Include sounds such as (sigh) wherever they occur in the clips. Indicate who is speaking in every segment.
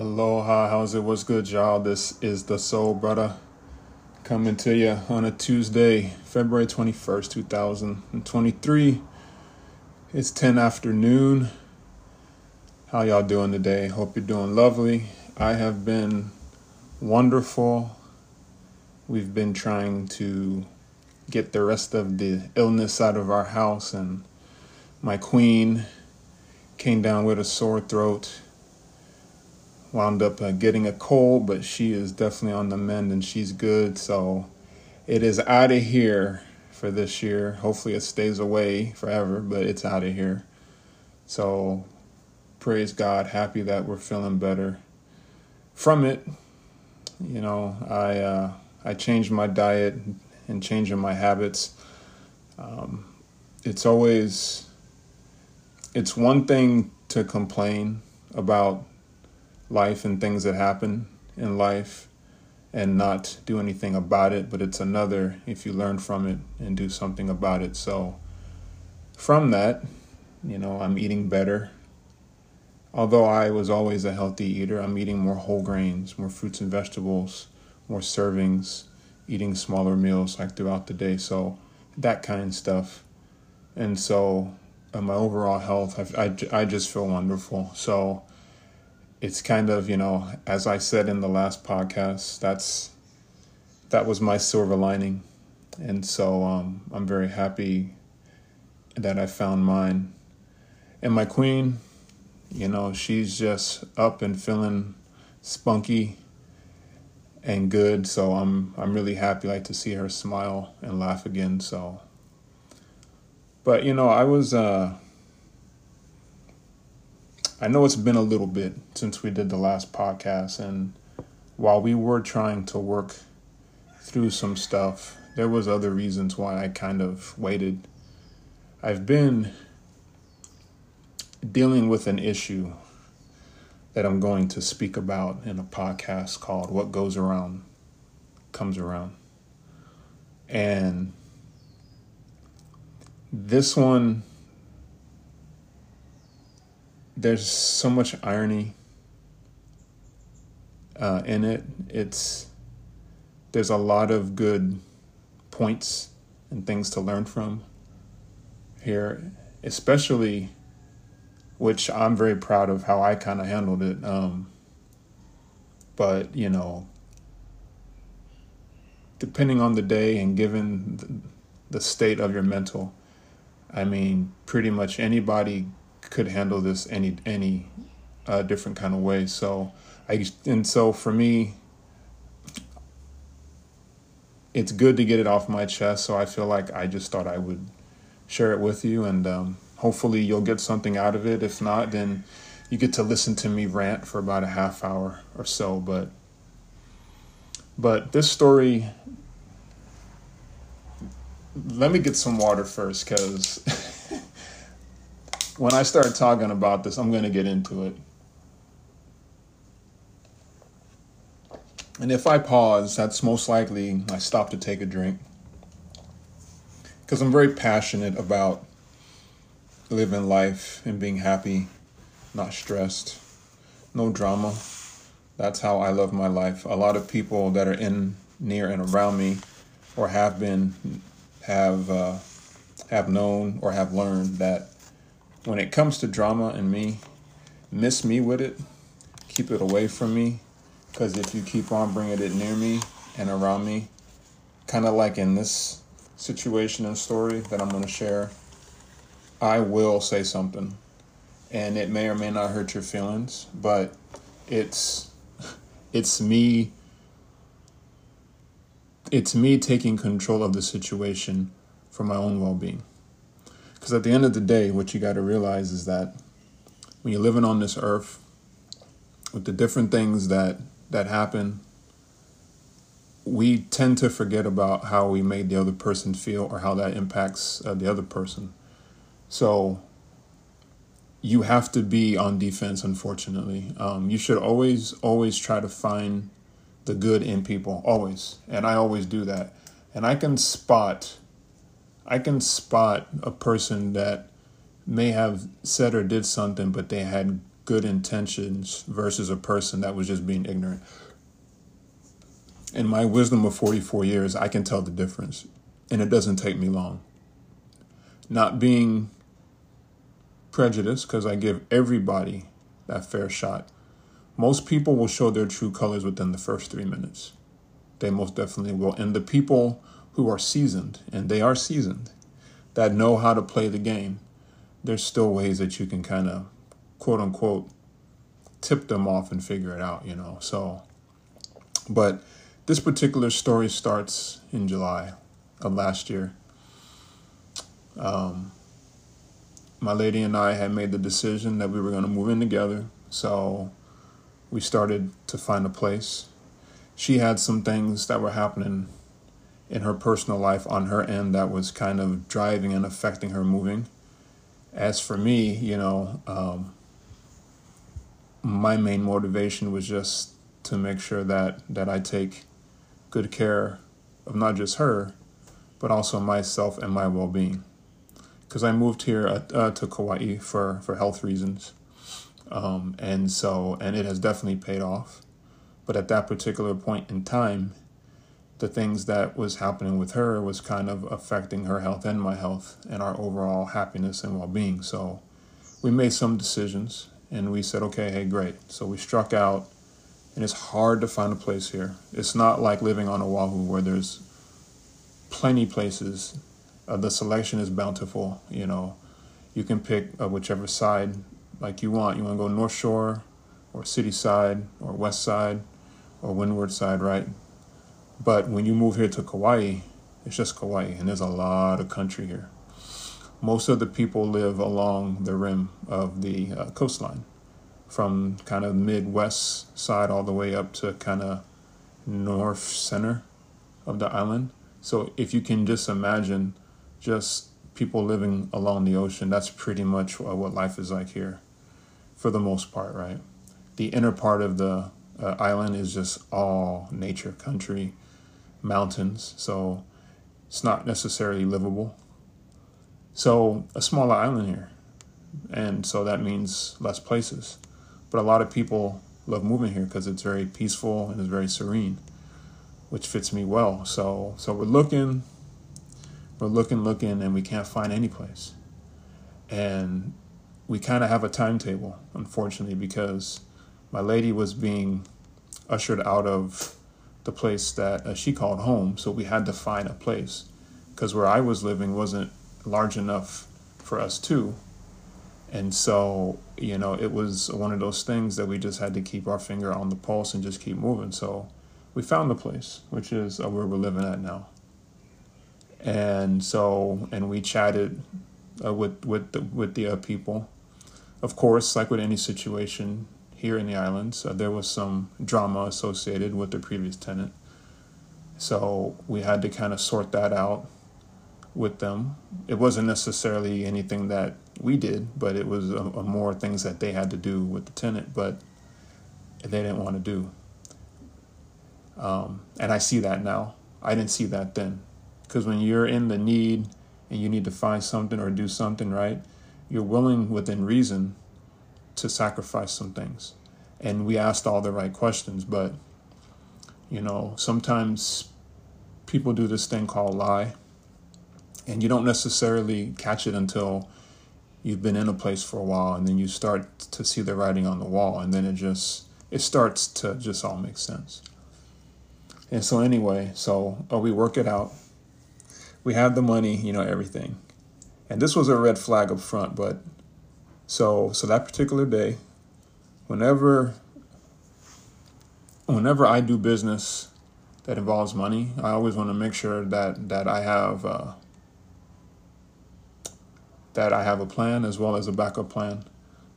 Speaker 1: Aloha, how's it? What's good, y'all? This is the Soul Brother coming to you on a Tuesday, February 21st, 2023. It's 10 afternoon. How y'all doing today? Hope you're doing lovely. I have been wonderful. We've been trying to get the rest of the illness out of our house, and my queen came down with a sore throat wound up uh, getting a cold, but she is definitely on the mend and she's good. So it is out of here for this year. Hopefully, it stays away forever, but it's out of here. So praise God. Happy that we're feeling better from it. You know, I uh, I changed my diet and changing my habits. Um, it's always it's one thing to complain about life and things that happen in life and not do anything about it, but it's another if you learn from it and do something about it. So, from that, you know, I'm eating better. Although I was always a healthy eater, I'm eating more whole grains, more fruits and vegetables, more servings, eating smaller meals like throughout the day. So, that kind of stuff. And so, uh, my overall health, I, I, I just feel wonderful. So, it's kind of you know as i said in the last podcast that's that was my silver lining. And so um, i'm very happy that i found mine. And my queen you know she's just up and feeling spunky and good. So i'm i'm really happy. Like to see her smile and laugh again. So but you know i was uh I know it's been a little bit since we did the last podcast, and while we were trying to work through some stuff, there was other reasons why I kind of waited. I've been dealing with an issue that I'm going to speak about in a podcast called What Goes Around Comes Around. And this one there's so much irony uh, in it. It's there's a lot of good points and things to learn from here, especially which I'm very proud of how I kind of handled it. Um, but you know, depending on the day and given the state of your mental, I mean, pretty much anybody could handle this any any uh, different kind of way. So I and so for me, it's good to get it off my chest. So I feel like I just thought I would share it with you, and um, hopefully you'll get something out of it. If not, then you get to listen to me rant for about a half hour or so. But but this story. Let me get some water first, because (laughs) when I start talking about this, I'm going to get into it. And if I pause, that's most likely I stop to take a drink. Because I'm very passionate about living life and being happy, not stressed, no drama. That's how I love my life. A lot of people that are in, near, and around me, or have been, have uh, have known or have learned that when it comes to drama and me, miss me with it. Keep it away from me. Because if you keep on bringing it near me and around me, kind of like in this situation and story that I'm going to share, I will say something. And it may or may not hurt your feelings, but it's it's me it's me taking control of the situation for my own well-being. Because at the end of the day, what you got to realize is that when you're living on this earth, with the different things that that happen, we tend to forget about how we made the other person feel or how that impacts uh, the other person. So you have to be on defense. Unfortunately, um, you should always always try to find the good in people. Always, and I always do that. And I can spot I can spot a person that may have said or did something, but they had good intentions versus a person that was just being ignorant. In my wisdom of 44 years, I can tell the difference, and it doesn't take me long. Not being prejudiced, because I give everybody that fair shot. Most people will show their true colors within the first three minutes. They most definitely will. And the people who are seasoned, and they are seasoned, that know how to play the game, there's still ways that you can kind of, quote unquote, tip them off and figure it out, you know. So, but this particular story starts in July of last year. Um, my lady and I had made the decision that we were going to move in together. So we started to find a place. She had some things that were happening in her personal life on her end that was kind of driving and affecting her moving. As for me, you know, um, my main motivation was just to make sure that that I take good care of not just her, but also myself and my well-being. Because I moved here uh, uh, to Kauai for for health reasons, um, and so and it has definitely paid off. But at that particular point in time, the things that was happening with her was kind of affecting her health and my health and our overall happiness and well-being. So we made some decisions and we said, okay, hey, great. So we struck out, and it's hard to find a place here. It's not like living on Oahu where there's plenty places. Uh, the selection is bountiful. You know, you can pick uh, whichever side like you want. You want to go North Shore, or City Side, or West Side, or Windward Side, right? But when you move here to Kauai, it's just Kauai, and there's a lot of country here. Most of the people live along the rim of the uh, coastline, from kind of Midwest side all the way up to kind of north center of the island. So if you can just imagine just people living along the ocean, that's pretty much what life is like here for the most part, right? The inner part of the uh, island is just all nature, country, mountains, so it's not necessarily livable. So a smaller island here, and so that means less places. But a lot of people love moving here because it's very peaceful and it's very serene, which fits me well. So so we're looking, we're looking, looking, and we can't find any place. And we kind of have a timetable, unfortunately, because my lady was being ushered out of the place that uh, she called home. So we had to find a place because where I was living wasn't large enough for us too. And so, you know, it was one of those things that we just had to keep our finger on the pulse and just keep moving. So we found the place, which is uh, where we're living at now. And so, and we chatted uh, with with the, with the uh, people. Of course, like with any situation, here in the islands. Uh, there was some drama associated with the previous tenant. So we had to kind of sort that out with them. It wasn't necessarily anything that we did, but it was a, a more things that they had to do with the tenant, but they didn't want to do. Um, and I see that now. I didn't see that then. Because when you're in the need and you need to find something or do something, right, you're willing within reason to sacrifice some things. And we asked all the right questions, but you know, sometimes people do this thing called lie, and you don't necessarily catch it until you've been in a place for a while, and then you start to see the writing on the wall, and then it just it starts to just all make sense. And so anyway, so uh, we work it out. We have the money, you know, everything. And this was a red flag up front, but so so that particular day, whenever whenever I do business that involves money, I always want to make sure that that I have uh, that I have a plan as well as a backup plan,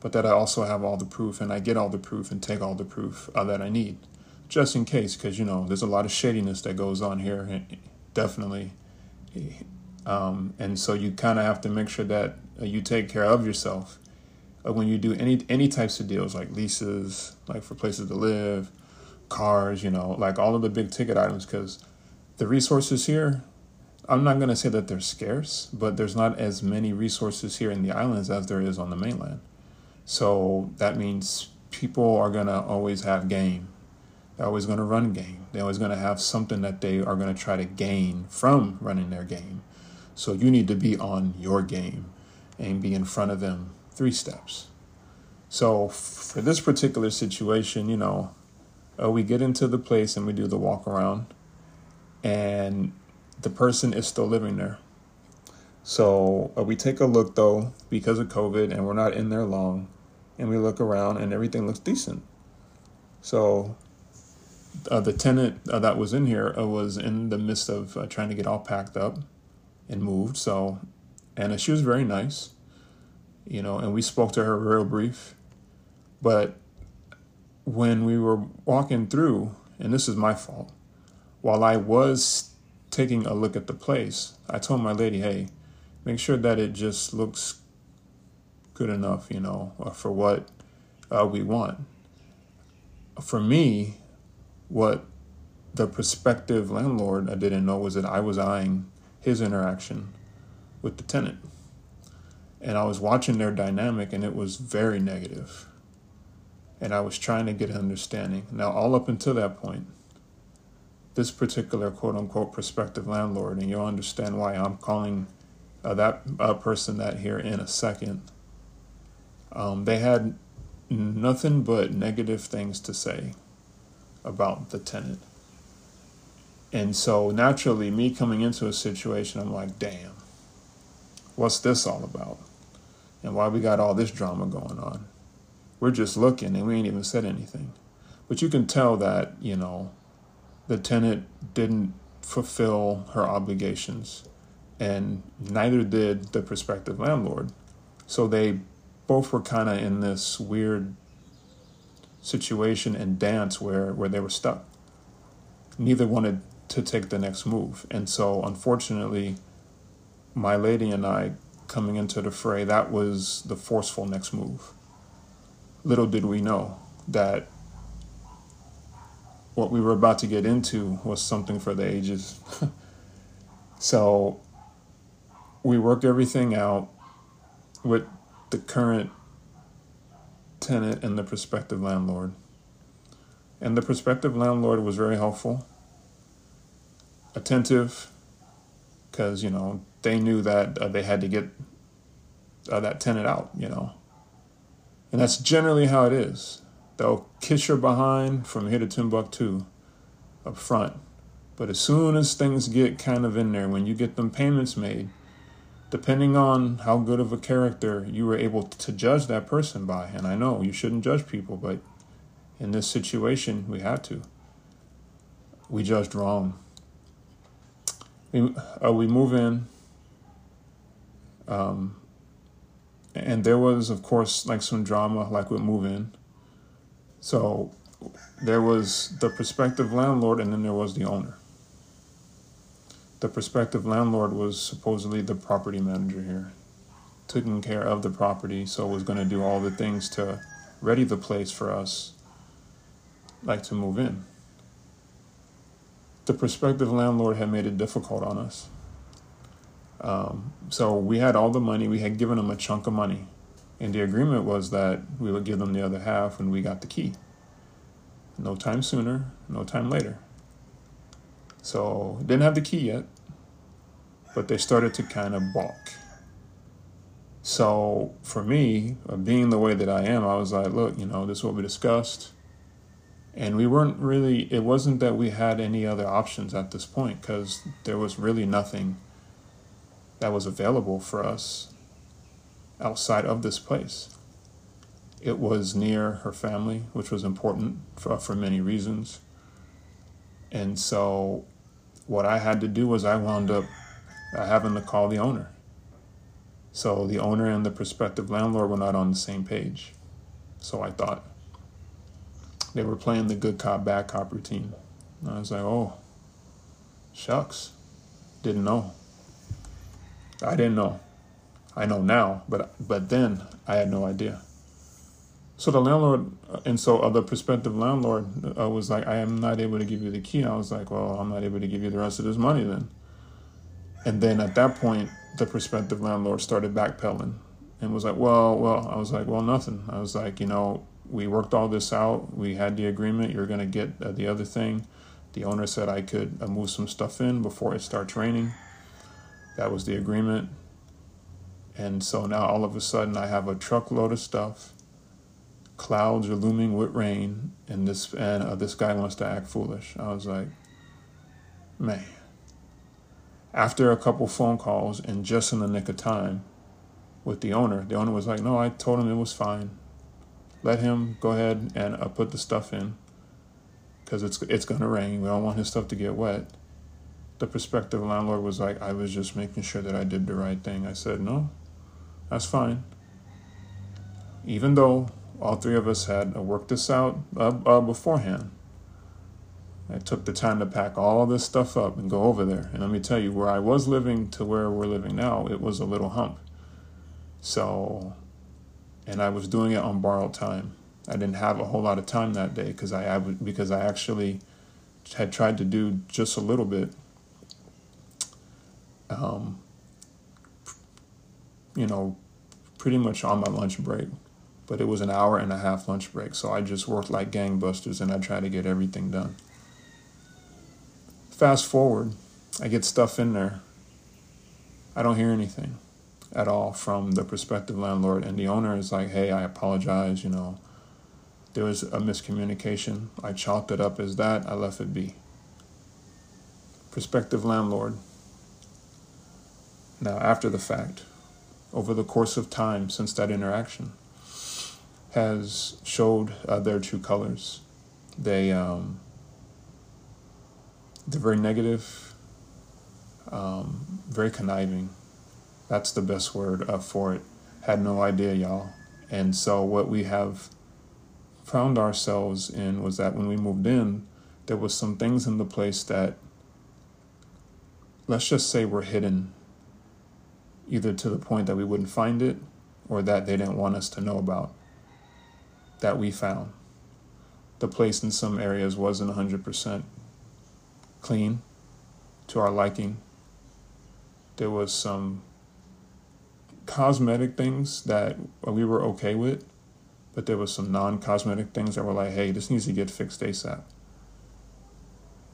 Speaker 1: but that I also have all the proof and I get all the proof and take all the proof uh, that I need, just in case, because you know there's a lot of shadiness that goes on here, definitely, um, and so you kind of have to make sure that uh, you take care of yourself uh, when you do any any types of deals like leases, like for places to live, cars, you know, like all of the big ticket items, because the resources here, I'm not going to say that they're scarce, but there's not as many resources here in the islands as there is on the mainland. So that means people are going to always have game. They're always going to run game. They're always going to have something that they are going to try to gain from running their game. So you need to be on your game and be in front of them three steps. So for this particular situation, you know, uh, we get into the place and we do the walk around, and the person is still living there. So uh, we take a look though, because of COVID, and we're not in there long, and we look around and everything looks decent. So uh, the tenant uh, that was in here uh, was in the midst of uh, trying to get all packed up and moved. So, and she was very nice, you know, and we spoke to her real brief. But when we were walking through, and this is my fault, while I was taking a look at the place, I told my lady, hey, make sure that it just looks good enough, you know, uh, for what uh, we want. For me, what the prospective landlord I didn't know was that I was eyeing his interaction with the tenant. And I was watching their dynamic and it was very negative. And I was trying to get an understanding. Now, all up until that point, this particular quote unquote prospective landlord, and you'll understand why I'm calling uh, that uh, person that here in a second um, they had nothing but negative things to say about the tenant. And so naturally, me coming into a situation, I'm like, damn, what's this all about? And why we got all this drama going on? We're just looking and we ain't even said anything. But you can tell that, you know, the tenant didn't fulfill her obligations and neither did the prospective landlord. So they both were kind of in this weird situation and dance where, where they were stuck. Neither wanted to take the next move. And so, unfortunately, my lady and I coming into the fray, that was the forceful next move. Little did we know that what we were about to get into was something for the ages. (laughs) so, we worked everything out with the current tenant and the prospective landlord. And the prospective landlord was very helpful, attentive, because, you know, they knew that uh, they had to get uh, that tenant out, you know. And that's generally how it is. They'll kiss your behind from here to Timbuktu up front. But as soon as things get kind of in there, when you get them payments made, depending on how good of a character you were able to judge that person by. And I know you shouldn't judge people, but in this situation, we had to. We judged wrong. We, uh, we move in. Um, and there was, of course, like some drama, like with move in. So there was the prospective landlord, and then there was the owner the prospective landlord was supposedly the property manager here, taking care of the property, so was going to do all the things to ready the place for us, like to move in. The prospective landlord had made it difficult on us. Um, so we had all the money, we had given them a chunk of money, and the agreement was that we would give them the other half when we got the key. No time sooner, no time later. So didn't have the key yet, but they started to kind of balk. So for me, uh, being the way that I am, I was like, look, you know, this is what we discussed. And we weren't really, it wasn't that we had any other options at this point because there was really nothing that was available for us outside of this place. It was near her family, which was important for, for many reasons. And so what I had to do was I wound up uh, having to call the owner. So the owner and the prospective landlord were not on the same page. So I thought they were playing the good cop, bad cop routine. And I was like, oh, shucks, didn't know. I didn't know. I know now, but but then I had no idea. So the landlord, and so uh, the prospective landlord uh, was like, I am not able to give you the key. I was like, well, I'm not able to give you the rest of this money then. And then at that point, the prospective landlord started backpedaling and was like, well, well, I was like, well, nothing. I was like, you know, we worked all this out. We had the agreement. You're going to get uh, the other thing. The owner said I could uh, move some stuff in before it starts raining. That was the agreement. And so now all of a sudden I have a truckload of stuff. Clouds are looming with rain, and this and uh, this guy wants to act foolish. I was like, man. After a couple phone calls and just in the nick of time with the owner, the owner was like, no, I told him it was fine. Let him go ahead and uh, put the stuff in because it's it's gonna rain. We don't want his stuff to get wet. The prospective landlord was like, I was just making sure that I did the right thing. I said, no, that's fine. Even though all three of us had worked this out uh, uh, beforehand, I took the time to pack all this stuff up and go over there. And let me tell you, where I was living to where we're living now, it was a little hump. So, and I was doing it on borrowed time. I didn't have a whole lot of time that day because I, I because I actually had tried to do just a little bit. Um, you know, pretty much on my lunch break, but it was an hour and a half lunch break, so I just worked like gangbusters and I tried to get everything done. Fast forward, I get stuff in there. I don't hear anything at all from the prospective landlord, and the owner is like, "Hey, I apologize. You know, there was a miscommunication. I chalked it up as that. I left it be. Prospective landlord. Now, after the fact, over the course of time since that interaction, has showed uh, their true colors. They um, they're very negative, um, very conniving. That's the best word uh, for it. Had no idea, y'all. And so what we have found ourselves in was that when we moved in, there was some things in the place that let's just say were hidden either to the point that we wouldn't find it or that they didn't want us to know about that we found. The place in some areas wasn't 100% clean to our liking. There was some cosmetic things that we were okay with, but there was some non-cosmetic things that were like, hey, this needs to get fixed ASAP.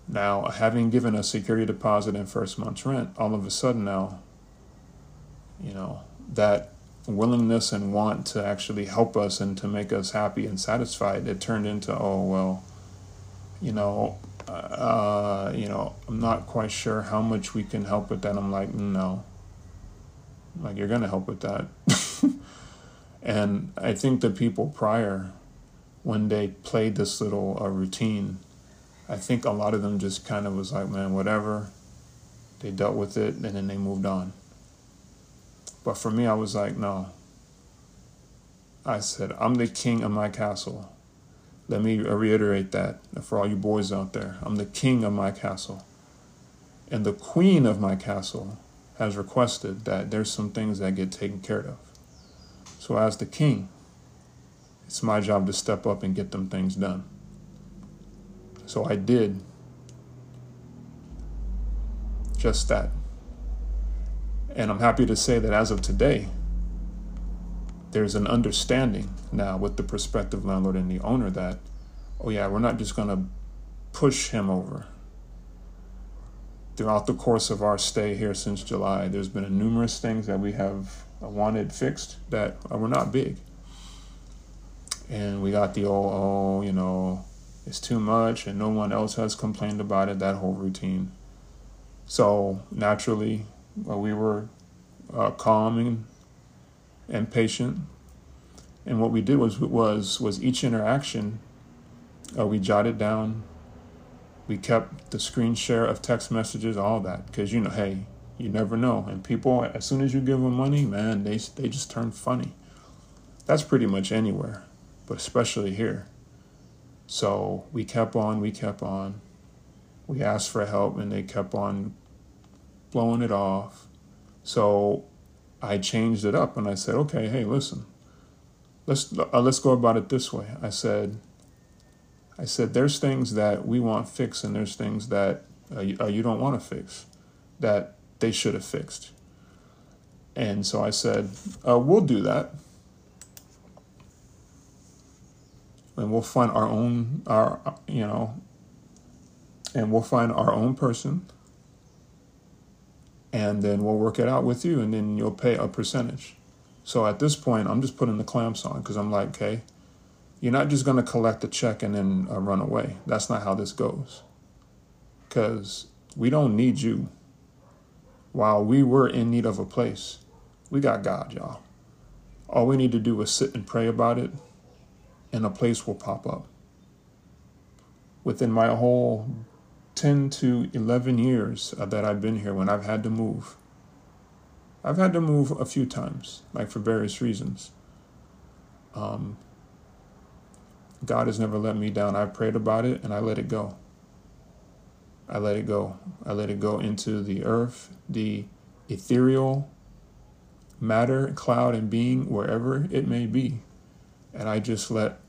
Speaker 1: Now, having given a security deposit and first month's rent, all of a sudden now, you know, that willingness and want to actually help us and to make us happy and satisfied, it turned into, oh, well, you know, uh, you know, I'm not quite sure how much we can help with that. I'm like, no. Like, you're going to help with that. (laughs) And I think the people prior, when they played this little uh, routine, I think a lot of them just kind of was like, man, whatever. They dealt with it and then they moved on. But for me, I was like, no. I said, I'm the king of my castle. Let me reiterate that for all you boys out there. I'm the king of my castle. And the queen of my castle has requested that there's some things that get taken care of. So, as the king, it's my job to step up and get them things done. So, I did just that. And I'm happy to say that as of today, there's an understanding now with the prospective landlord and the owner that, oh, yeah, we're not just going to push him over. Throughout the course of our stay here since July, there's been a numerous things that we have wanted fixed that were not big. And we got the old, oh, you know, it's too much and no one else has complained about it, that whole routine. So naturally, we were uh, calm and, and patient. And what we did was was was each interaction, uh, we jotted down. We kept the screen share of text messages, all that, because you know, hey, you never know. And people, as soon as you give them money, man, they they just turn funny. That's pretty much anywhere, but especially here. So we kept on, we kept on. We asked for help, and they kept on blowing it off. So I changed it up, and I said, okay, hey, listen, let's uh, let's go about it this way. I said. I said, there's things that we want fixed, and there's things that uh, you, uh, you don't want to fix. That they should have fixed. And so I said, uh, we'll do that. And we'll find our own, our, you know, and we'll find our own person. And then we'll work it out with you, and then you'll pay a percentage. So at this point, I'm just putting the clamps on because I'm like, okay, you're not just going to collect a check and then uh, run away. That's not how this goes. Because we don't need you. While we were in need of a place, we got God, y'all. All we need to do is sit and pray about it, and a place will pop up. Within my whole 10 to 11 years uh, that I've been here, when I've had to move, I've had to move a few times, like for various reasons. Um, God has never let me down. I prayed about it and I let it go. I let it go. I let it go into the earth, the ethereal matter, cloud, and being, wherever it may be. And I just let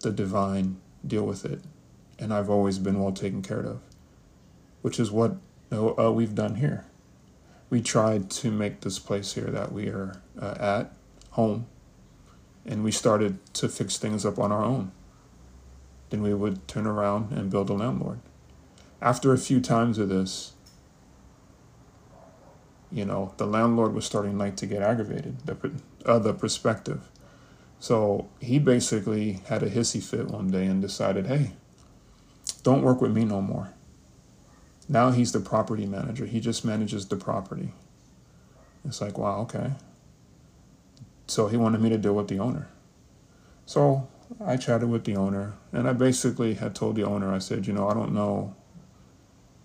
Speaker 1: the divine deal with it. And I've always been well taken care of, which is what uh, we've done here. We tried to make this place here that we are uh, at home and we started to fix things up on our own. Then we would turn around and build a landlord. After a few times of this, you know, the landlord was starting like to get aggravated, the, uh, the perspective. So he basically had a hissy fit one day and decided, hey, don't work with me no more. Now he's the property manager. He just manages the property. It's like, wow, okay. So he wanted me to deal with the owner. So I chatted with the owner, and I basically had told the owner, I said, you know, I don't know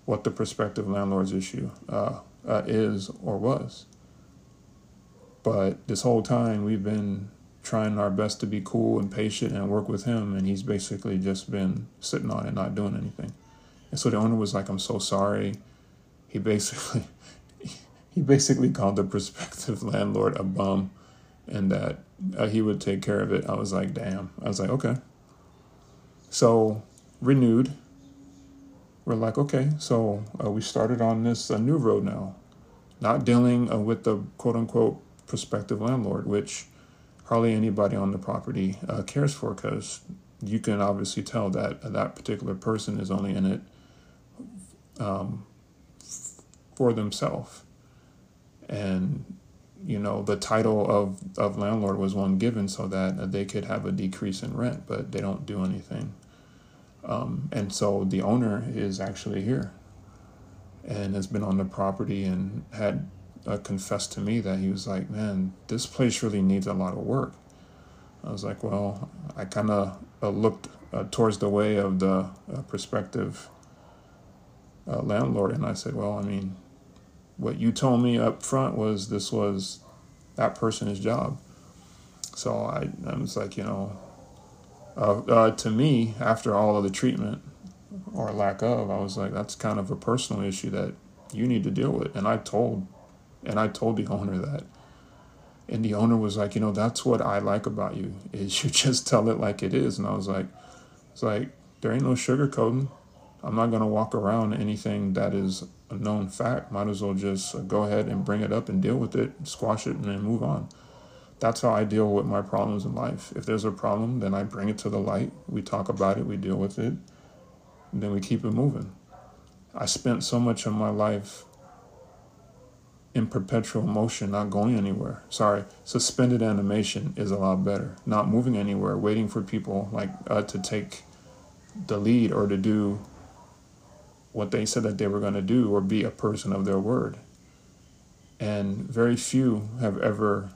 Speaker 1: what the prospective landlord's issue uh, uh, is or was. But this whole time, we've been trying our best to be cool and patient and work with him, and he's basically just been sitting on it, not doing anything. And so the owner was like, I'm so sorry. He basically. (laughs) He basically called the prospective (laughs) landlord a bum and that uh, he would take care of it. I was like, damn. I was like, okay. So, renewed. We're like, okay, so uh, we started on this uh, new road now, not dealing uh, with the quote unquote prospective landlord, which hardly anybody on the property uh, cares for because you can obviously tell that that particular person is only in it um, for themselves. And you know, the title of, of landlord was one given so that they could have a decrease in rent, but they don't do anything. Um, and so the owner is actually here and has been on the property and had uh, confessed to me that he was like, man, this place really needs a lot of work. I was like, well, I kind of uh, looked uh, towards the way of the uh, prospective uh, landlord and I said, well, I mean, what you told me up front was this was that person's job. So I, I was like, you know, uh, uh, to me, after all of the treatment or lack of, I was like, that's kind of a personal issue that you need to deal with. And I told, and I told the owner that. And the owner was like, you know, that's what I like about you is (laughs) you just tell it like it is. And I was like, it's like there ain't no sugarcoating. I'm not gonna walk around anything that is a known fact, might as well just go ahead and bring it up and deal with it, squash it, and then move on. That's how I deal with my problems in life. If there's a problem, then I bring it to the light. We talk about it, we deal with it, then we keep it moving. I spent so much of my life in perpetual motion, not going anywhere. Sorry, suspended animation is a lot better. Not moving anywhere, waiting for people like uh, to take the lead or to do what they said that they were going to do or be a person of their word. And very few have ever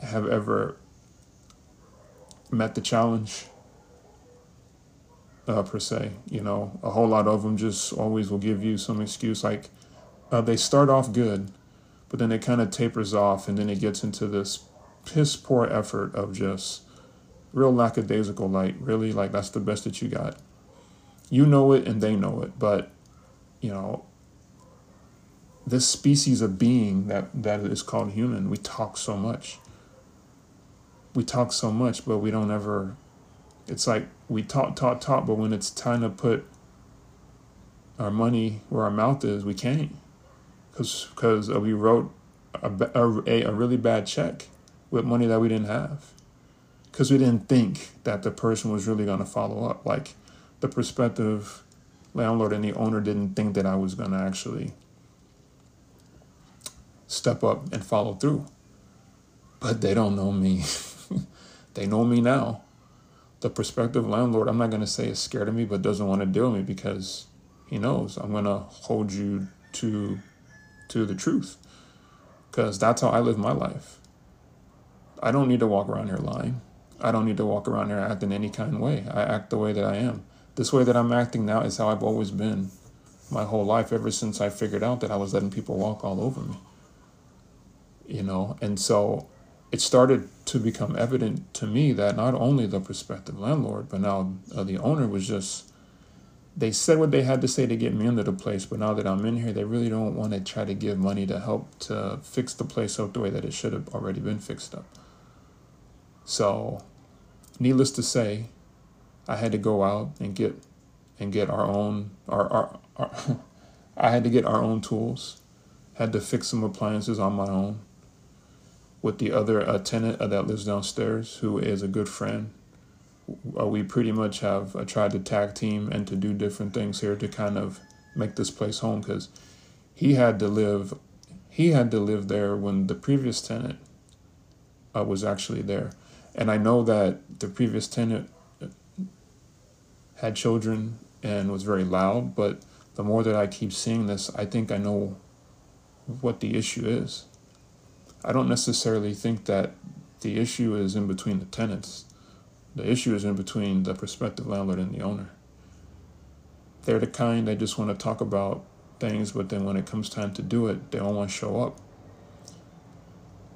Speaker 1: have ever met the challenge uh, per se. You know, a whole lot of them just always will give you some excuse like uh, they start off good, but then it kind of tapers off, and then it gets into this piss poor effort of just real lackadaisical. Like, really, like that's the best that you got you know it and they know it, but you know, this species of being that, that is called human, we talk so much. We talk so much, but we don't ever it's like we talk, talk, talk, but when it's time to put our money where our mouth is, we can't. Because because uh, we wrote a, a, a really bad check with money that we didn't have because we didn't think that the person was really going to follow up. Like the prospective landlord and the owner didn't think that I was going to actually step up and follow through. But they don't know me. (laughs) they know me now. The prospective landlord, I'm not going to say is scared of me, but doesn't want to deal with me because he knows I'm going to hold you to to the truth because that's how I live my life. I don't need to walk around here lying. I don't need to walk around here acting any kind of way. I act the way that I am. This way that I'm acting now is how I've always been my whole life, ever since I figured out that I was letting people walk all over me. You know, and so it started to become evident to me that not only the prospective landlord, but now uh, the owner was just they said what they had to say to get me into the place, but now that I'm in here, they really don't want to try to give money to help to fix the place up the way that it should have already been fixed up. So, needless to say, I had to go out and get and get our own our, our, our (laughs) I had to get our own tools. Had to fix some appliances on my own with the other uh, tenant uh, that lives downstairs, who is a good friend we pretty much have uh, tried to tag team and to do different things here to kind of make this place home because he had to live he had to live there when the previous tenant uh, was actually there. And i know that the previous tenant uh, had children and was very loud but the more that i keep seeing this i think i know what the issue is. I don't necessarily think that the issue is in between the tenants the issue is in between the prospective landlord and the owner. They're the kind that just want to talk about things, but then when it comes time to do it, they don't want to show up.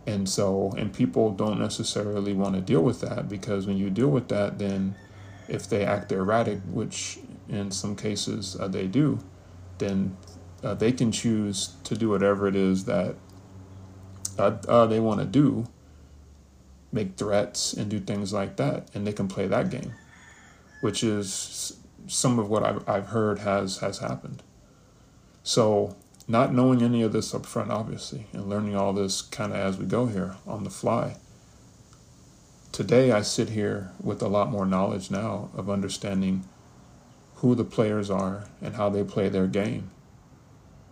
Speaker 1: And so, and people don't necessarily want to deal with that because when you deal with that, then if they act erratic, which in some cases uh, they do, then uh, they can choose to do whatever it is that uh, uh they want to do make threats and do things like that, and they can play that game, which is some of what I've, I've heard has has happened. So not knowing any of this up front, obviously, and learning all this kind of as we go here on the fly. Today, I sit here with a lot more knowledge now of understanding who the players are and how they play their game.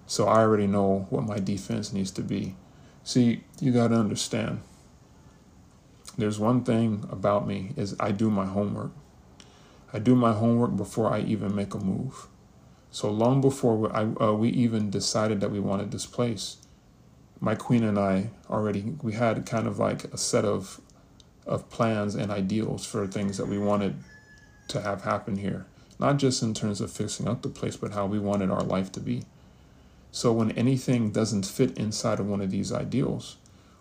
Speaker 1: So I already know what my defense needs to be. See, you got to understand there's one thing about me is I do my homework. I do my homework before I even make a move. So long before I, uh, we even decided that we wanted this place, my queen and I already we had kind of like a set of of plans and ideals for things that we wanted to have happen here. Not just in terms of fixing up the place, but how we wanted our life to be. So when anything doesn't fit inside of one of these ideals,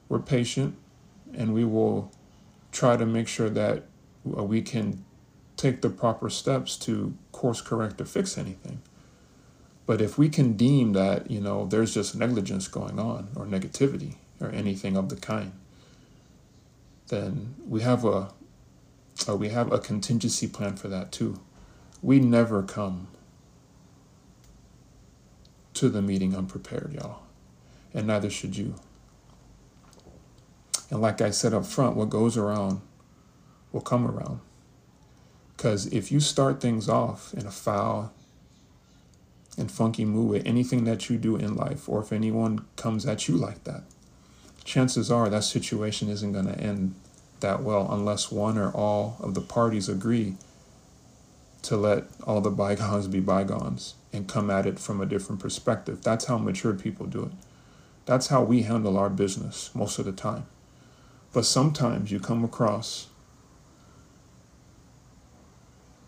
Speaker 1: we're patient and we will try to make sure that uh, we can take the proper steps to course correct or fix anything. But if we can deem that, you know, there's just negligence going on or negativity or anything of the kind, then we have a, uh, we have a contingency plan for that too. We never come to the meeting unprepared, y'all. And neither should you. And like I said up front, what goes around will come around. Because if you start things off in a foul and funky mood with anything that you do in life, or if anyone comes at you like that, chances are that situation isn't going to end that well unless one or all of the parties agree to let all the bygones be bygones and come at it from a different perspective. That's how mature people do it. That's how we handle our business most of the time. But sometimes you come across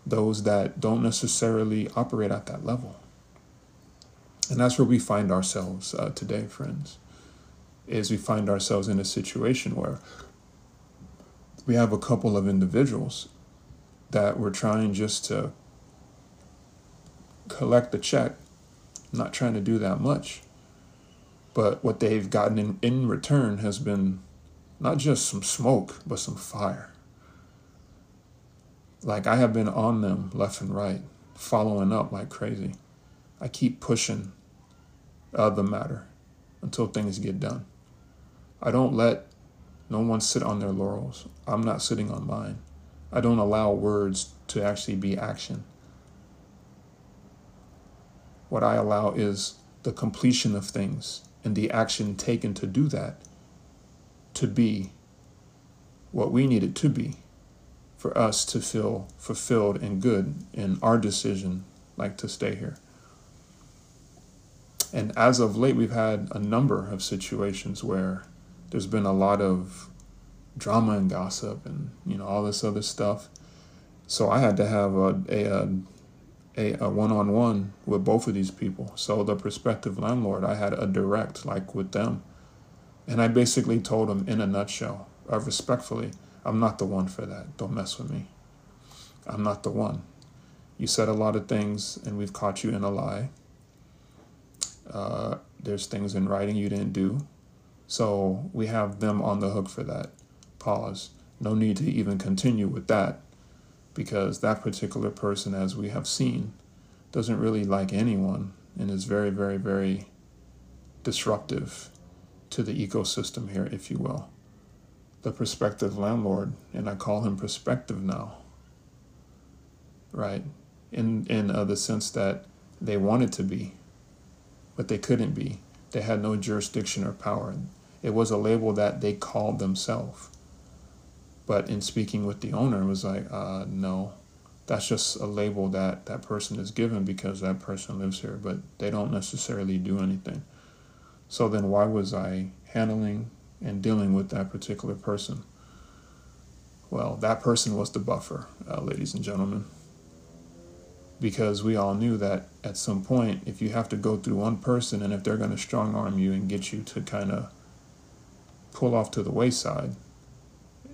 Speaker 1: those that don't necessarily operate at that level. And that's where we find ourselves uh, today, friends. Is we find ourselves in a situation where we have a couple of individuals that we're trying just to collect the check, not trying to do that much. But what they've gotten in, in return has been not just some smoke, but some fire. Like I have been on them left and right, following up like crazy. I keep pushing uh, the matter. until things get done. I don't let no one sit on their laurels. I'm not sitting on mine. I don't allow words to actually be action. What I allow is the completion of things and the action taken to do that to be what we need it to be for us to feel fulfilled and good in our decision, like to stay here. And as of late, we've had a number of situations where there's been a lot of drama and gossip and you know all this other stuff. So I had to have a a a, a one-on-one with both of these people. So the prospective landlord, I had a direct like with them, and I basically told them in a nutshell, uh, respectfully, I'm not the one for that. Don't mess with me. I'm not the one. You said a lot of things, and we've caught you in a lie. Uh, there's things in writing you didn't do. So we have them on the hook for that. Pause. No need to even continue with that because that particular person, as we have seen, doesn't really like anyone and is very, very, very disruptive to the ecosystem here, if you will. The prospective landlord, and I call him prospective now, right? In in uh, the sense that they wanted to be, but they couldn't be. They had no jurisdiction or power. It was a label that they called themselves. But in speaking with the owner, it was like, uh, no, that's just a label that that person is given because that person lives here, but they don't necessarily do anything. So then, why was I handling and dealing with that particular person? Well, that person was the buffer, uh, ladies and gentlemen. Because we all knew that at some point, if you have to go through one person and if they're going to strong arm you and get you to kind of pull off to the wayside,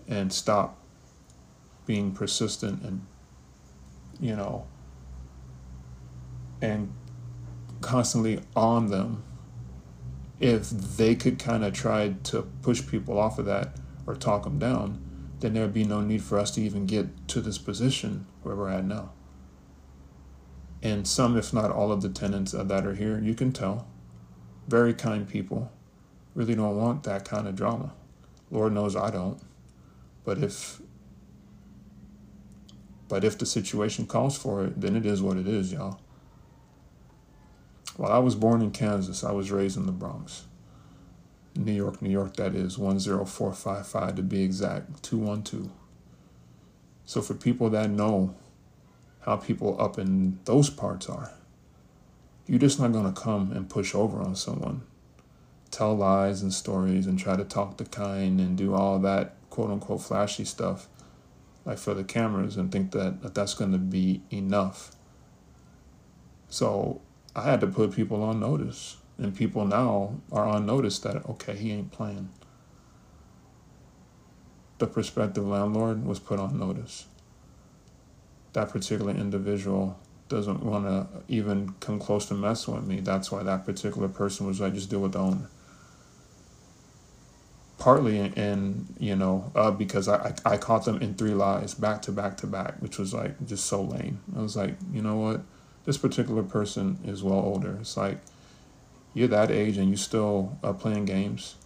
Speaker 1: and stop being persistent and you know and constantly on them if they could kind of try to push people off of that or talk them down then there would be no need for us to even get to this position where we're at now. And some if not all of the tenants that are here you can tell. Very kind people. Really don't want that kind of drama. Lord knows i don't. But if but if the situation calls for it, then it is what it is, y'all. Well, I was born in Kansas. I was raised in the Bronx. New York, New York, that is 10455 to be exact, 212. So for people that know how people up in those parts are, you're just not going to come and push over on someone, tell lies and stories and try to talk the kind and do all that quote unquote flashy stuff like for the cameras and think that, that that's going to be enough. So I had to put people on notice. And people now are on notice that, okay, he ain't playing. The prospective landlord was put on notice. That particular individual doesn't want to even come close to messing with me. That's why that particular person was like, just deal with the owner partly in, you know uh, because I, I caught them in three lies back to back to back which was like just so lame i was like you know what this particular person is well older it's like you're that age and you still uh, playing games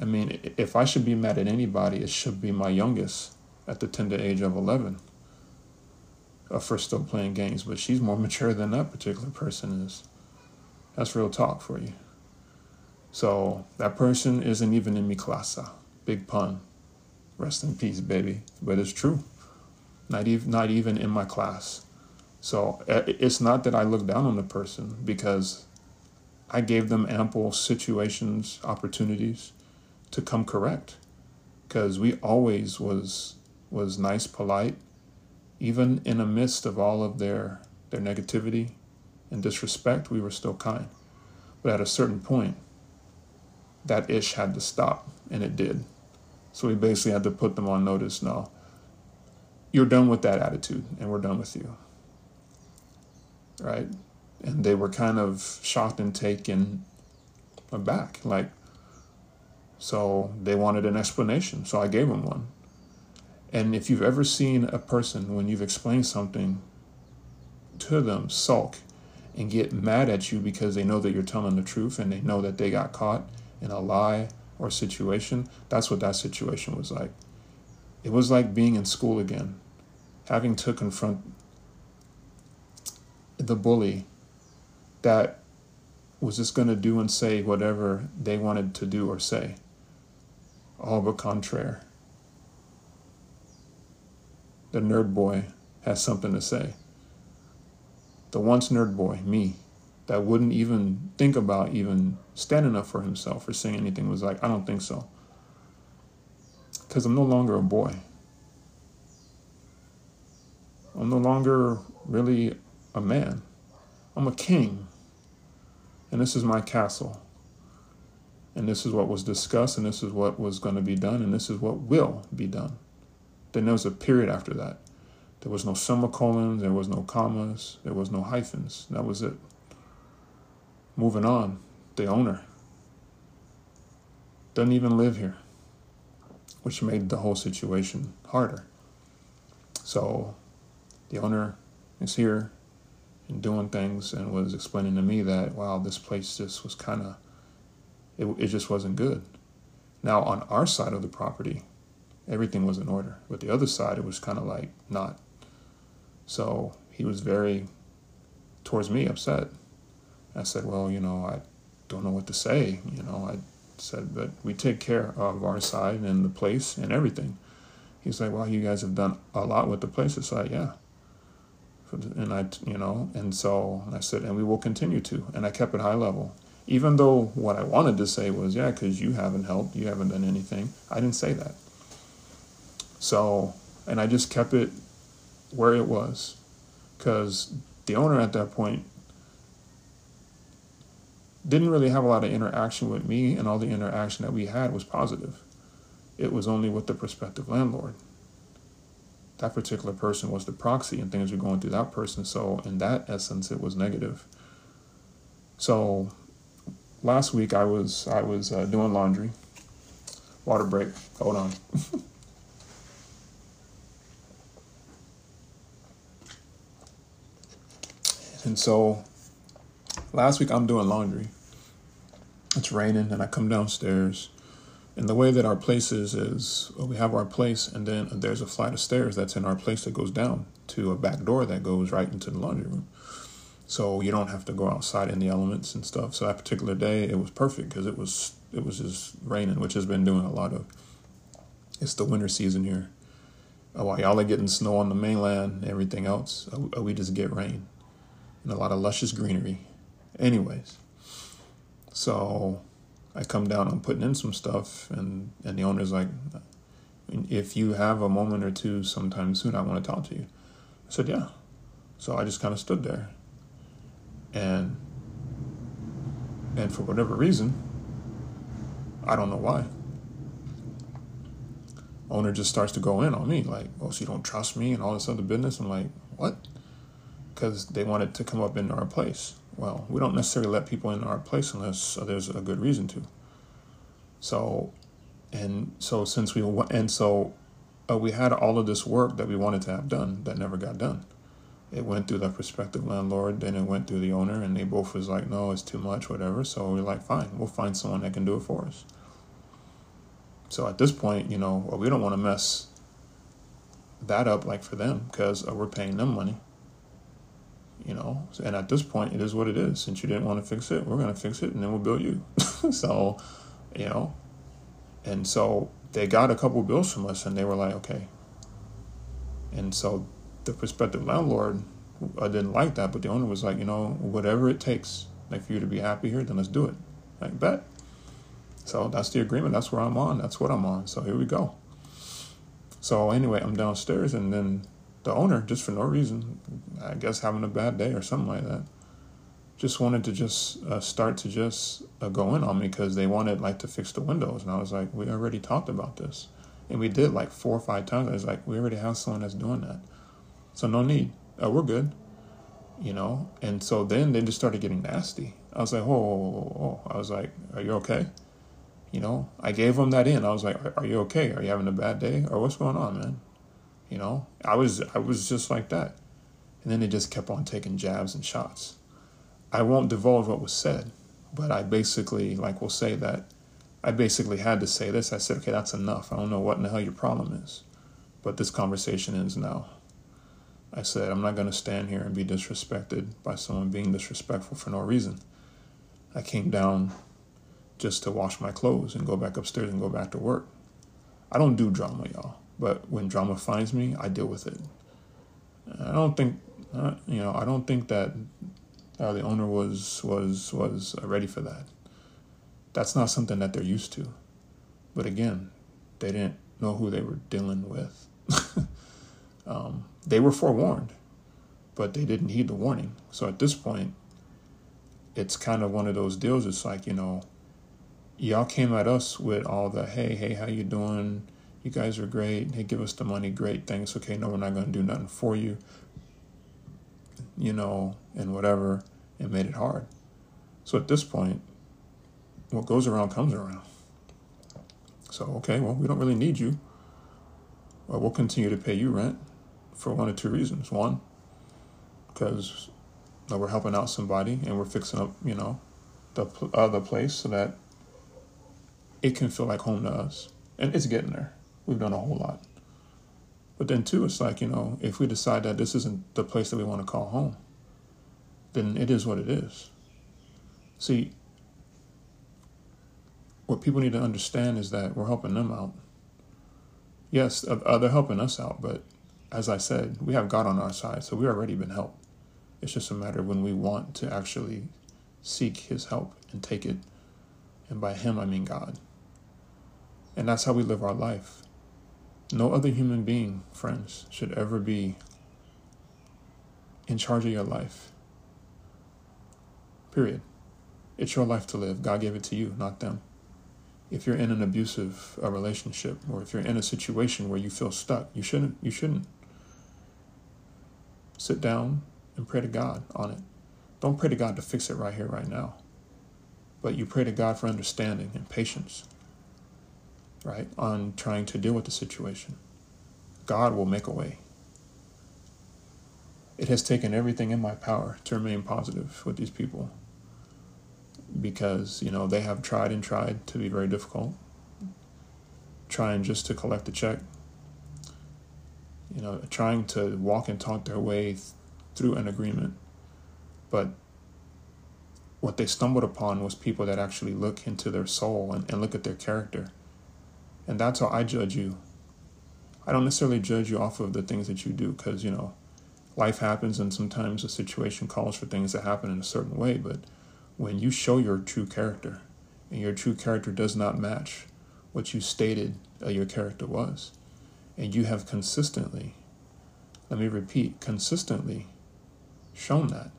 Speaker 1: i mean if i should be mad at anybody it should be my youngest at the tender age of 11 uh, for still playing games but she's more (laughs) mature than that particular person is that's real talk for you so that person isn't even in mi clase. Big pun. Rest in peace, baby. But it's true. Not even not even in my class. So uh, it's not that I look down on the person because I gave them ample situations, opportunities to come correct. Because we always was was nice, polite, even in the midst of all of their their negativity and disrespect, we were still kind. But at a certain point, that ish had to stop, and it did. So we basically had to put them on notice no, you're done with that attitude, and we're done with you. Right? And they were kind of shocked and taken aback. Like, so they wanted an explanation, so I gave them one. And if you've ever seen a person, when you've explained something to them, sulk and get mad at you because they know that you're telling the truth and they know that they got caught in a lie or situation. That's what that situation was like. It was like being in school again, having to confront the bully that was just going to do and say whatever they wanted to do or say. All but contraire. The nerd boy has something to say. The once nerd boy, me, that wouldn't even think about even standing up for himself or saying anything was like, I don't think so. Because I'm no longer a boy. I'm no longer really a man. I'm a king. And this is my castle. And this is what was discussed, and this is what was going to be done, and this is what will be done. Then there was a period after that. There was no semicolons, there was no commas, there was no hyphens. That was it. Moving on, the owner doesn't even live here, which made the whole situation harder. So the owner is here doing things and was explaining to me that, wow, this place just was kind of, it, it just wasn't good. Now, on our side of the property, everything was in order. But the other side, it was kind of like not. So he was very, towards me, upset. I said, well, you know, I don't know what to say. You know, I said, but we take care of our side and the place and everything. He's like, well, you guys have done a lot with the place. It's like, yeah. And I, you know, and so I said, and we will continue to. And I kept it high level. Even though what I wanted to say was, yeah, because you haven't helped, you haven't done anything. I didn't say that. So, and I just kept it where it was because the owner at that point didn't really have a lot of interaction with me, and all the interaction that we had was positive. It was only with the prospective landlord. That particular person was the proxy, and things were going through that person. So, in that essence, it was negative. So, last week I was I was uh, doing laundry. Water break. Hold on. (laughs) and so last week I'm doing laundry. It's raining and I come downstairs. And the way that our place is is we have our place and then there's a flight of stairs that's in our place that goes down to a back door that goes right into the laundry room. So you don't have to go outside in the elements and stuff. So that particular day it was perfect because it was it was just raining, which has been doing a lot of it's the winter season here. Oh, while y'all are getting snow on the mainland and everything else, uh, uh, we just get rain and a lot of luscious greenery anyways. So I come down, I'm putting in some stuff, and, and the owner's like, if you have a moment or two sometime soon, I want to talk to you. I said, yeah. So I just kind of stood there. And and for whatever reason, I don't know why. Owner just starts to go in on me, like, oh, so you don't trust me and all this other business. I'm like, what? Because they wanted to come up into our place well, we don't necessarily let people in our place unless there's a good reason to. So, and so since we and so uh, we had all of this work that we wanted to have done that never got done. It went through the prospective landlord, then it went through the owner, and they both was like, "No, it's too much, whatever." So we're like, "Fine, we'll find someone that can do it for us." So at this point, you know, well, we don't want to mess that up like for them because uh, we're paying them money you know? And at this point it is what it is. Since you didn't want to fix it we're going to fix it and then we'll bill you. (laughs) So you know? And so they got a couple bills from us and they were like okay. And so the prospective landlord I didn't like that but the owner was like you know whatever it takes like for you to be happy here then let's do it. Like bet. So that's the agreement. That's where i'm on. That's what i'm on. So here we go. So anyway i'm downstairs and then the owner, just for no reason, I guess having a bad day or something like that, just wanted to just uh, start to just uh, go in on me because they wanted like to fix the windows, and I was like, we already talked about this, and we did like four or five times. I was like, we already have someone that's doing that, so no need. Uh, we're good, you know. And so then they just started getting nasty. I was like, oh, whoa, whoa. I was like, are you okay? You know, I gave them that in. I was like, are you okay? Are you having a bad day, or what's going on, man? You know, I was I was just like that, and then they just kept on taking jabs and shots. I won't divulge what was said, but I basically, like, will say that I basically had to say this. I said, okay, that's enough. I don't know what in the hell your problem is, but this conversation ends now. I said, I'm not going to stand here and be disrespected by someone being disrespectful for no reason. I came down just to wash my clothes and go back upstairs and go back to work. I don't do drama, y'all, but when drama finds me, I deal with it. I don't think, uh, you know, I don't think that uh, the owner was was was ready for that. That's not something that they're used to. But again, they didn't know who they were dealing with. (laughs) um, they were forewarned, but they didn't heed the warning. So at this point, it's kind of one of those deals. It's like you know, y'all came at us with all the hey, hey, how you doing? You guys are great. Hey, give us the money. Great, thanks. Okay, no, we're not going to do nothing for you. You know, and whatever, It made it hard. So at this point, what goes around comes around. So, okay, well, we don't really need you. Well, we'll continue to pay you rent for one or two reasons. One, because we're helping out somebody and we're fixing up, you know, the other place so that it can feel like home to us. And it's getting there. We've done a whole lot. But then, too, it's like, you know, if we decide that this isn't the place that we want to call home, then it is what it is. See, what people need to understand is that we're helping them out. Yes, uh, they're helping us out, but as I said, we have God on our side, so we've already been helped. It's just a matter of when we want to actually seek His help and take it. And by Him, I mean God. And that's how we live our life. No other human being, friends, should ever be in charge of your life. Period. It's your life to live. God gave it to you, not them if you're in an abusive uh, relationship or if you're in a situation where you feel stuck, you shouldn't you shouldn't sit down and pray to God on it. Don't pray to God to fix it right here right now. But you pray to God for understanding and patience. Right? On trying to deal with the situation. God will make a way. It has taken everything in my power to remain positive with these people because you know they have tried and tried to be very difficult trying just to collect a check you know trying to walk and talk their way th- through an agreement but what they stumbled upon was people that actually look into their soul and, and look at their character and that's how i judge you. I don't necessarily judge you off of the things that you do because you know life happens and sometimes a situation calls for things to happen in a certain way but when you show your true character and your true character does not match what you stated your character was, and you have consistently, let me repeat, consistently shown that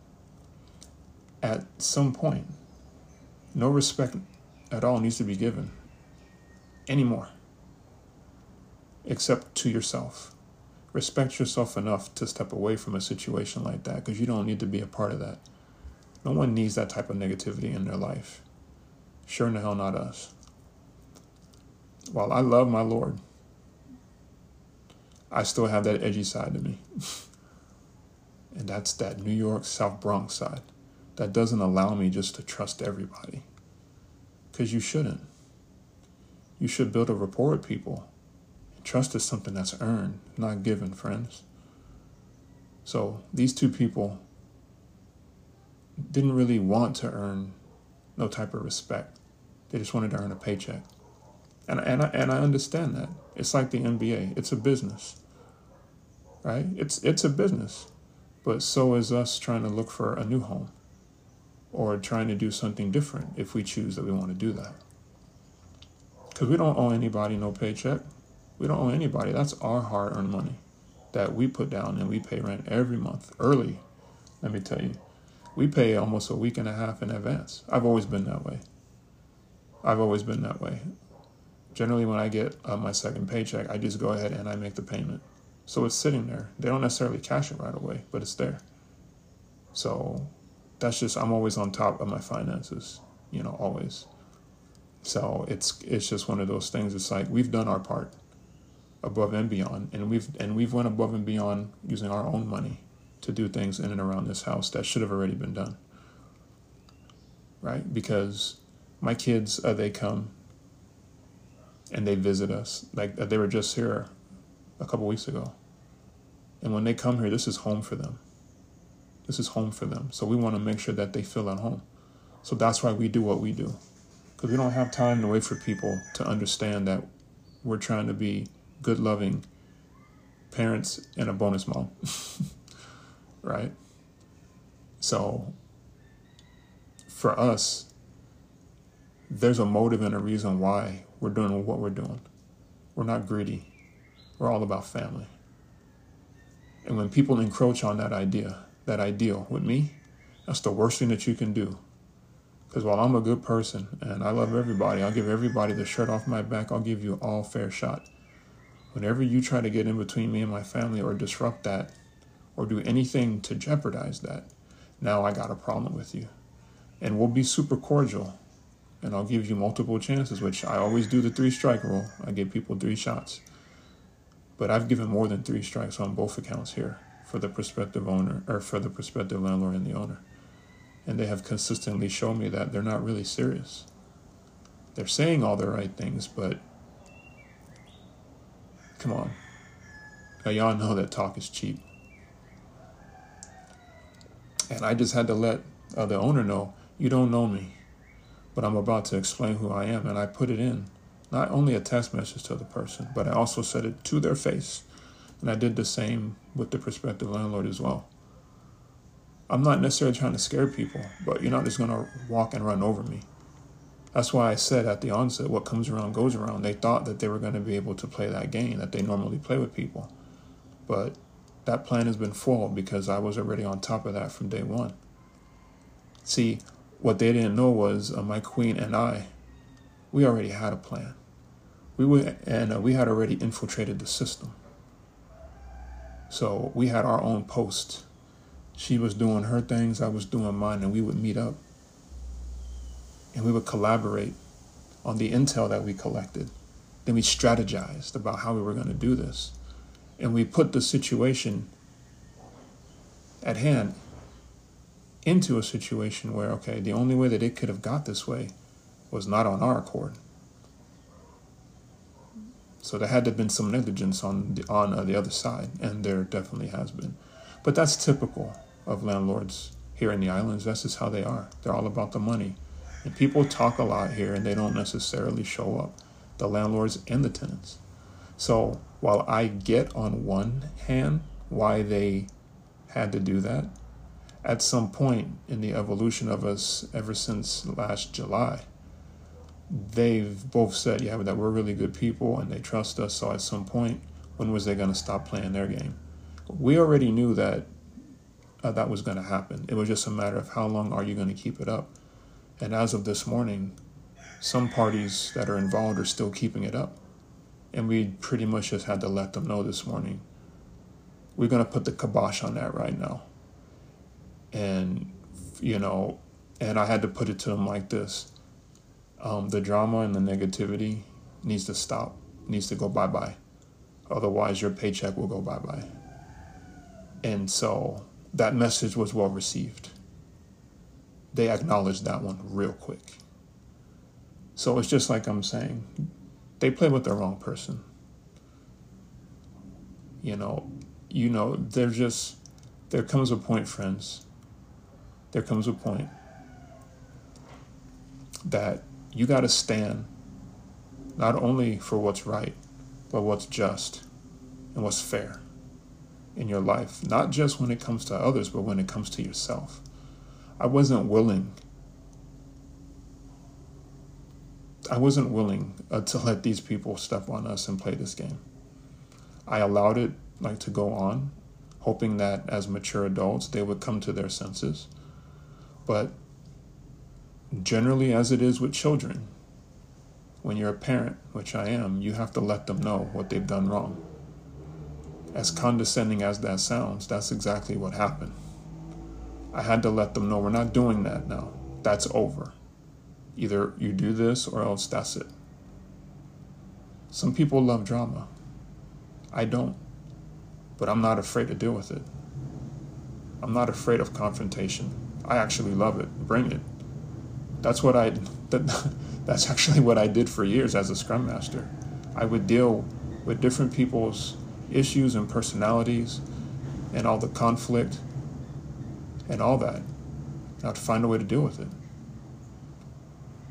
Speaker 1: at some point, no respect at all needs to be given anymore, except to yourself. Respect yourself enough to step away from a situation like that because you don't need to be a part of that. No one needs that type of negativity in their life. Sure in the hell not us. While I love my Lord, I still have that edgy side to me. (laughs) and that's that New York South Bronx side that doesn't allow me just to trust everybody. Because you shouldn't. You should build a rapport with people. Trust is something that's earned, not given, friends. So these two people didn't really want to earn no type of respect. They just wanted to earn a paycheck. And, and, I, and I understand that. It's like the NBA, it's a business, right? It's, it's a business. But so is us trying to look for a new home or trying to do something different if we choose that we want to do that. Because we don't owe anybody no paycheck. We don't owe anybody. That's our hard earned money that we put down and we pay rent every month early. Let me tell you, we pay almost a week and a half in advance. I've always been that way. I've always been that way. Generally, when I get uh, my second paycheck, I just go ahead and I make the payment. So it's sitting there. They don't necessarily cash it right away, but it's there. So that's just I'm always on top of my finances, you know, always. So it's it's just one of those things. It's like we've done our part above and beyond, and we've and we've went above and beyond using our own money to do things in and around this house that should have already been done. right? Because my kids, uh, they come and they visit us. Like uh, they were just here a couple weeks ago. And when they come here, this is home for them. This is home for them. So we want to make sure that they feel at home. So that's why we do what we do. Because we don't have time to wait for people to understand that we're trying to be good, loving parents and a bonus mom. (laughs) right? So for us, there's a motive and a reason why we're doing what we're doing. We're not greedy. We're all about family. And when people encroach on that idea, that ideal with me, that's the worst thing that you can do. Because while I'm a good person and I love everybody, I'll give everybody the shirt off my back, I'll give you all fair shot. Whenever you try to get in between me and my family or disrupt that or do anything to jeopardize that, now I got a problem with you. And we'll be super cordial and I'll give you multiple chances, which I always do the three strike rule. I give people three shots. But I've given more than three strikes on both accounts here for the prospective owner or for the prospective landlord and the owner. And they have consistently shown me that they're not really serious. They're saying all the right things, but come on. Now, y'all know that talk is cheap. And I just had to let uh, the owner know you don't know me, but I'm about to explain who I am. And I put it in not only a text message to the person, but I also said it to their face. And I did the same with the prospective landlord as well. I'm not necessarily trying to scare people, but you're not just going to walk and run over me. That's why I said at the onset, what comes around goes around. They thought that they were going to be able to play that game that they normally play with people. But that plan has been foiled because I was already on top of that from day one. See, what they didn't know was uh, my queen and I, we already had a plan. We were, and uh, we had already infiltrated the system. So we had our own post. She was doing her things, I was doing mine, and we would meet up. And we would collaborate on the intel that we collected. Then we strategized about how we were going to do this and we put the situation at hand into a situation where, okay, the only way that it could have got this way was not on our accord. So there had to have been some negligence on the, on uh, the other side, and there definitely has been. But that's typical of landlords here in the islands. That's just how they are. They're all about the money. And people talk a lot here, and they don't necessarily show up. The landlords and the tenants. So while I get on one hand why they had to do that, at some point in the evolution of us ever since last July, they've both said, yeah, that we're really good people and they trust us. So at some point, when was they going to stop playing their game? We already knew that uh, that was going to happen. It was just a matter of how long are you going to keep it up? And as of this morning, some parties that are involved are still keeping it up. And we pretty much just had to let them know this morning we're going to put the kibosh on that right now. And, you know, and I had to put it to them like this um, the drama and the negativity needs to stop, needs to go bye bye. Otherwise, your paycheck will go bye bye. And so that message was well received. They acknowledge that one real quick. So it's just like I'm saying they play with the wrong person. You know, you know, they're just there comes a point, friends. There comes a point that you got to stand not only for what's right, but what's just and what's fair in your life, not just when it comes to others, but when it comes to yourself. I wasn't willing I wasn't willing uh, to let these people step on us and play this game. I allowed it like to go on, hoping that as mature adults they would come to their senses. But generally, as it is with children, when you're a parent, which I am, you have to let them know what they've done wrong. As condescending as that sounds, that's exactly what happened. I had to let them know we're not doing that now. That's over. Either you do this or else that's it. Some people love drama. I don't. But I'm not afraid to deal with it. I'm not afraid of confrontation. I actually love it. Bring it. That's what I that, (laughs) that's actually what I did for years as a scrum master. I would deal with different people's issues and personalities and all the conflict and all that. I have to find a way to deal with it.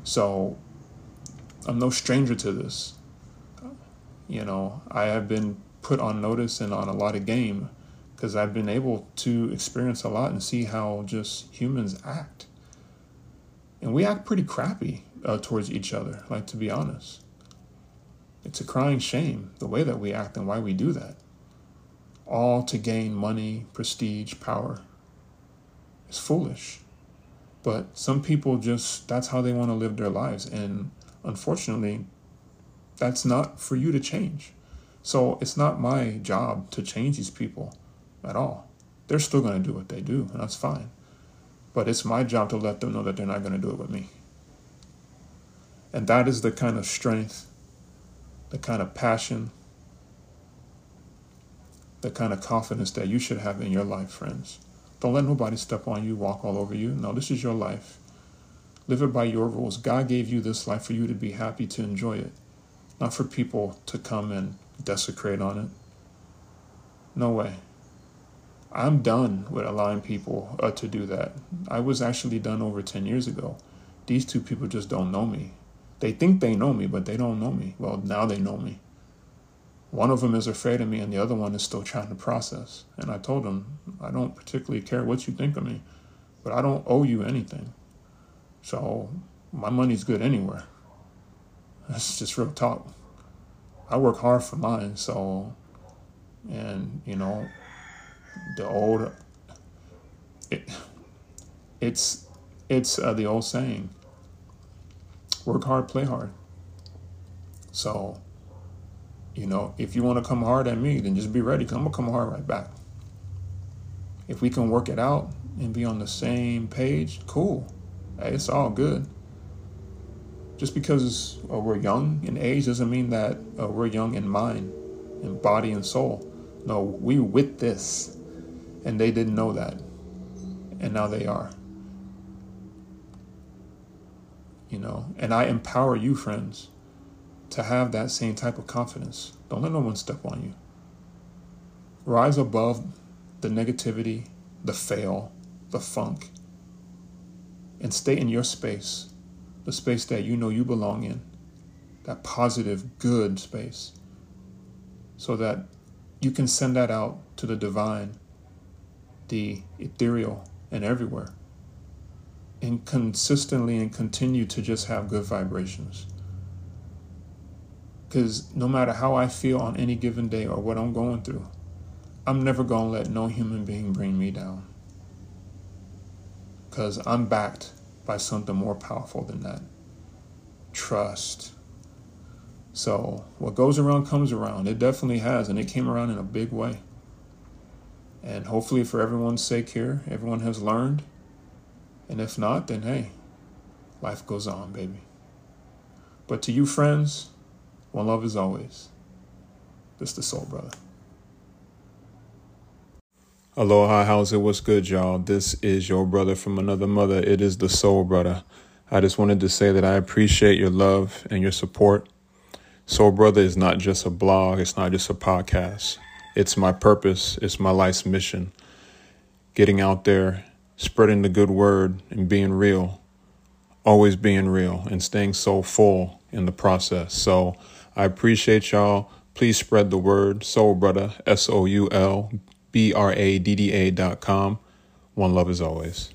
Speaker 1: So I'm no stranger to this. You know, I have been put on notice and on a lot of game because I've been able to experience a lot and see how just humans act. And we act pretty crappy uh, towards each other, like to be honest. It's a crying shame the way that we act and why we do that. All to gain money, prestige, power. It's foolish. But some people just, that's how they want to live their lives. And unfortunately, that's not for you to change. So it's not my job to change these people at all. They're still going to do what they do, and that's fine. But it's my job to let them know that they're not going to do it with me. And that is the kind of strength, the kind of passion, the kind of confidence that you should have in your life, friends. Don't let nobody step on you, walk all over you. No, this is your life. Live it by your rules. God gave you this life for you to be happy to enjoy it, not for people to come and desecrate on it. No way. I'm done with allowing people uh, to do that. I was actually done over 10 years ago. These two people just don't know me. They think they know me, but they don't know me. Well, now they know me. One of them is afraid of me, and the other one is still trying to process. And I told him, I don't particularly care what you think of me, but I don't owe you anything. So my money's good anywhere. (laughs) That's just real talk. I work hard for mine, so, and you know, the old, it, it's, it's uh, the old saying, work hard, play hard. So, you know, if you want to come hard at me, then just be ready. Cause I'm gonna come hard right back. If we can work it out and be on the same page, cool. Hey, it's all good. Just because uh, we're young in age doesn't mean that uh, we're young in mind, in body and soul. No, we with this, and they didn't know that, and now they are. You know, and I empower you, friends to have that same type of confidence. Don't let no one step on you. Rise above the negativity, the fail, the funk, and stay in your space, the space that you know you belong in, that positive, good space, so that you can send that out to the divine, the ethereal, and everywhere, and consistently and continue to just have good vibrations. Because no matter how I feel on any given day or what I'm going through, I'm never going to let no human being bring me down. Because I'm backed by something more powerful than that trust. So, what goes around comes around. It definitely has, and it came around in a big way. And hopefully, for everyone's sake here, everyone has learned. And if not, then hey, life goes on, baby. But to you, friends, one love as always. This the Soul Brother. Aloha, how's it? What's good, y'all? This is your brother from another mother. It is the Soul Brother. I just wanted to say that I appreciate your love and your support. Soul Brother is not just a blog, it's not just a podcast. It's my purpose, it's my life's mission. Getting out there, spreading the good word, and being real. Always being real and staying so full in the process. So, I appreciate y'all. Please spread the word. Soul Brother, S O U L B R A D D A dot com. One love as always.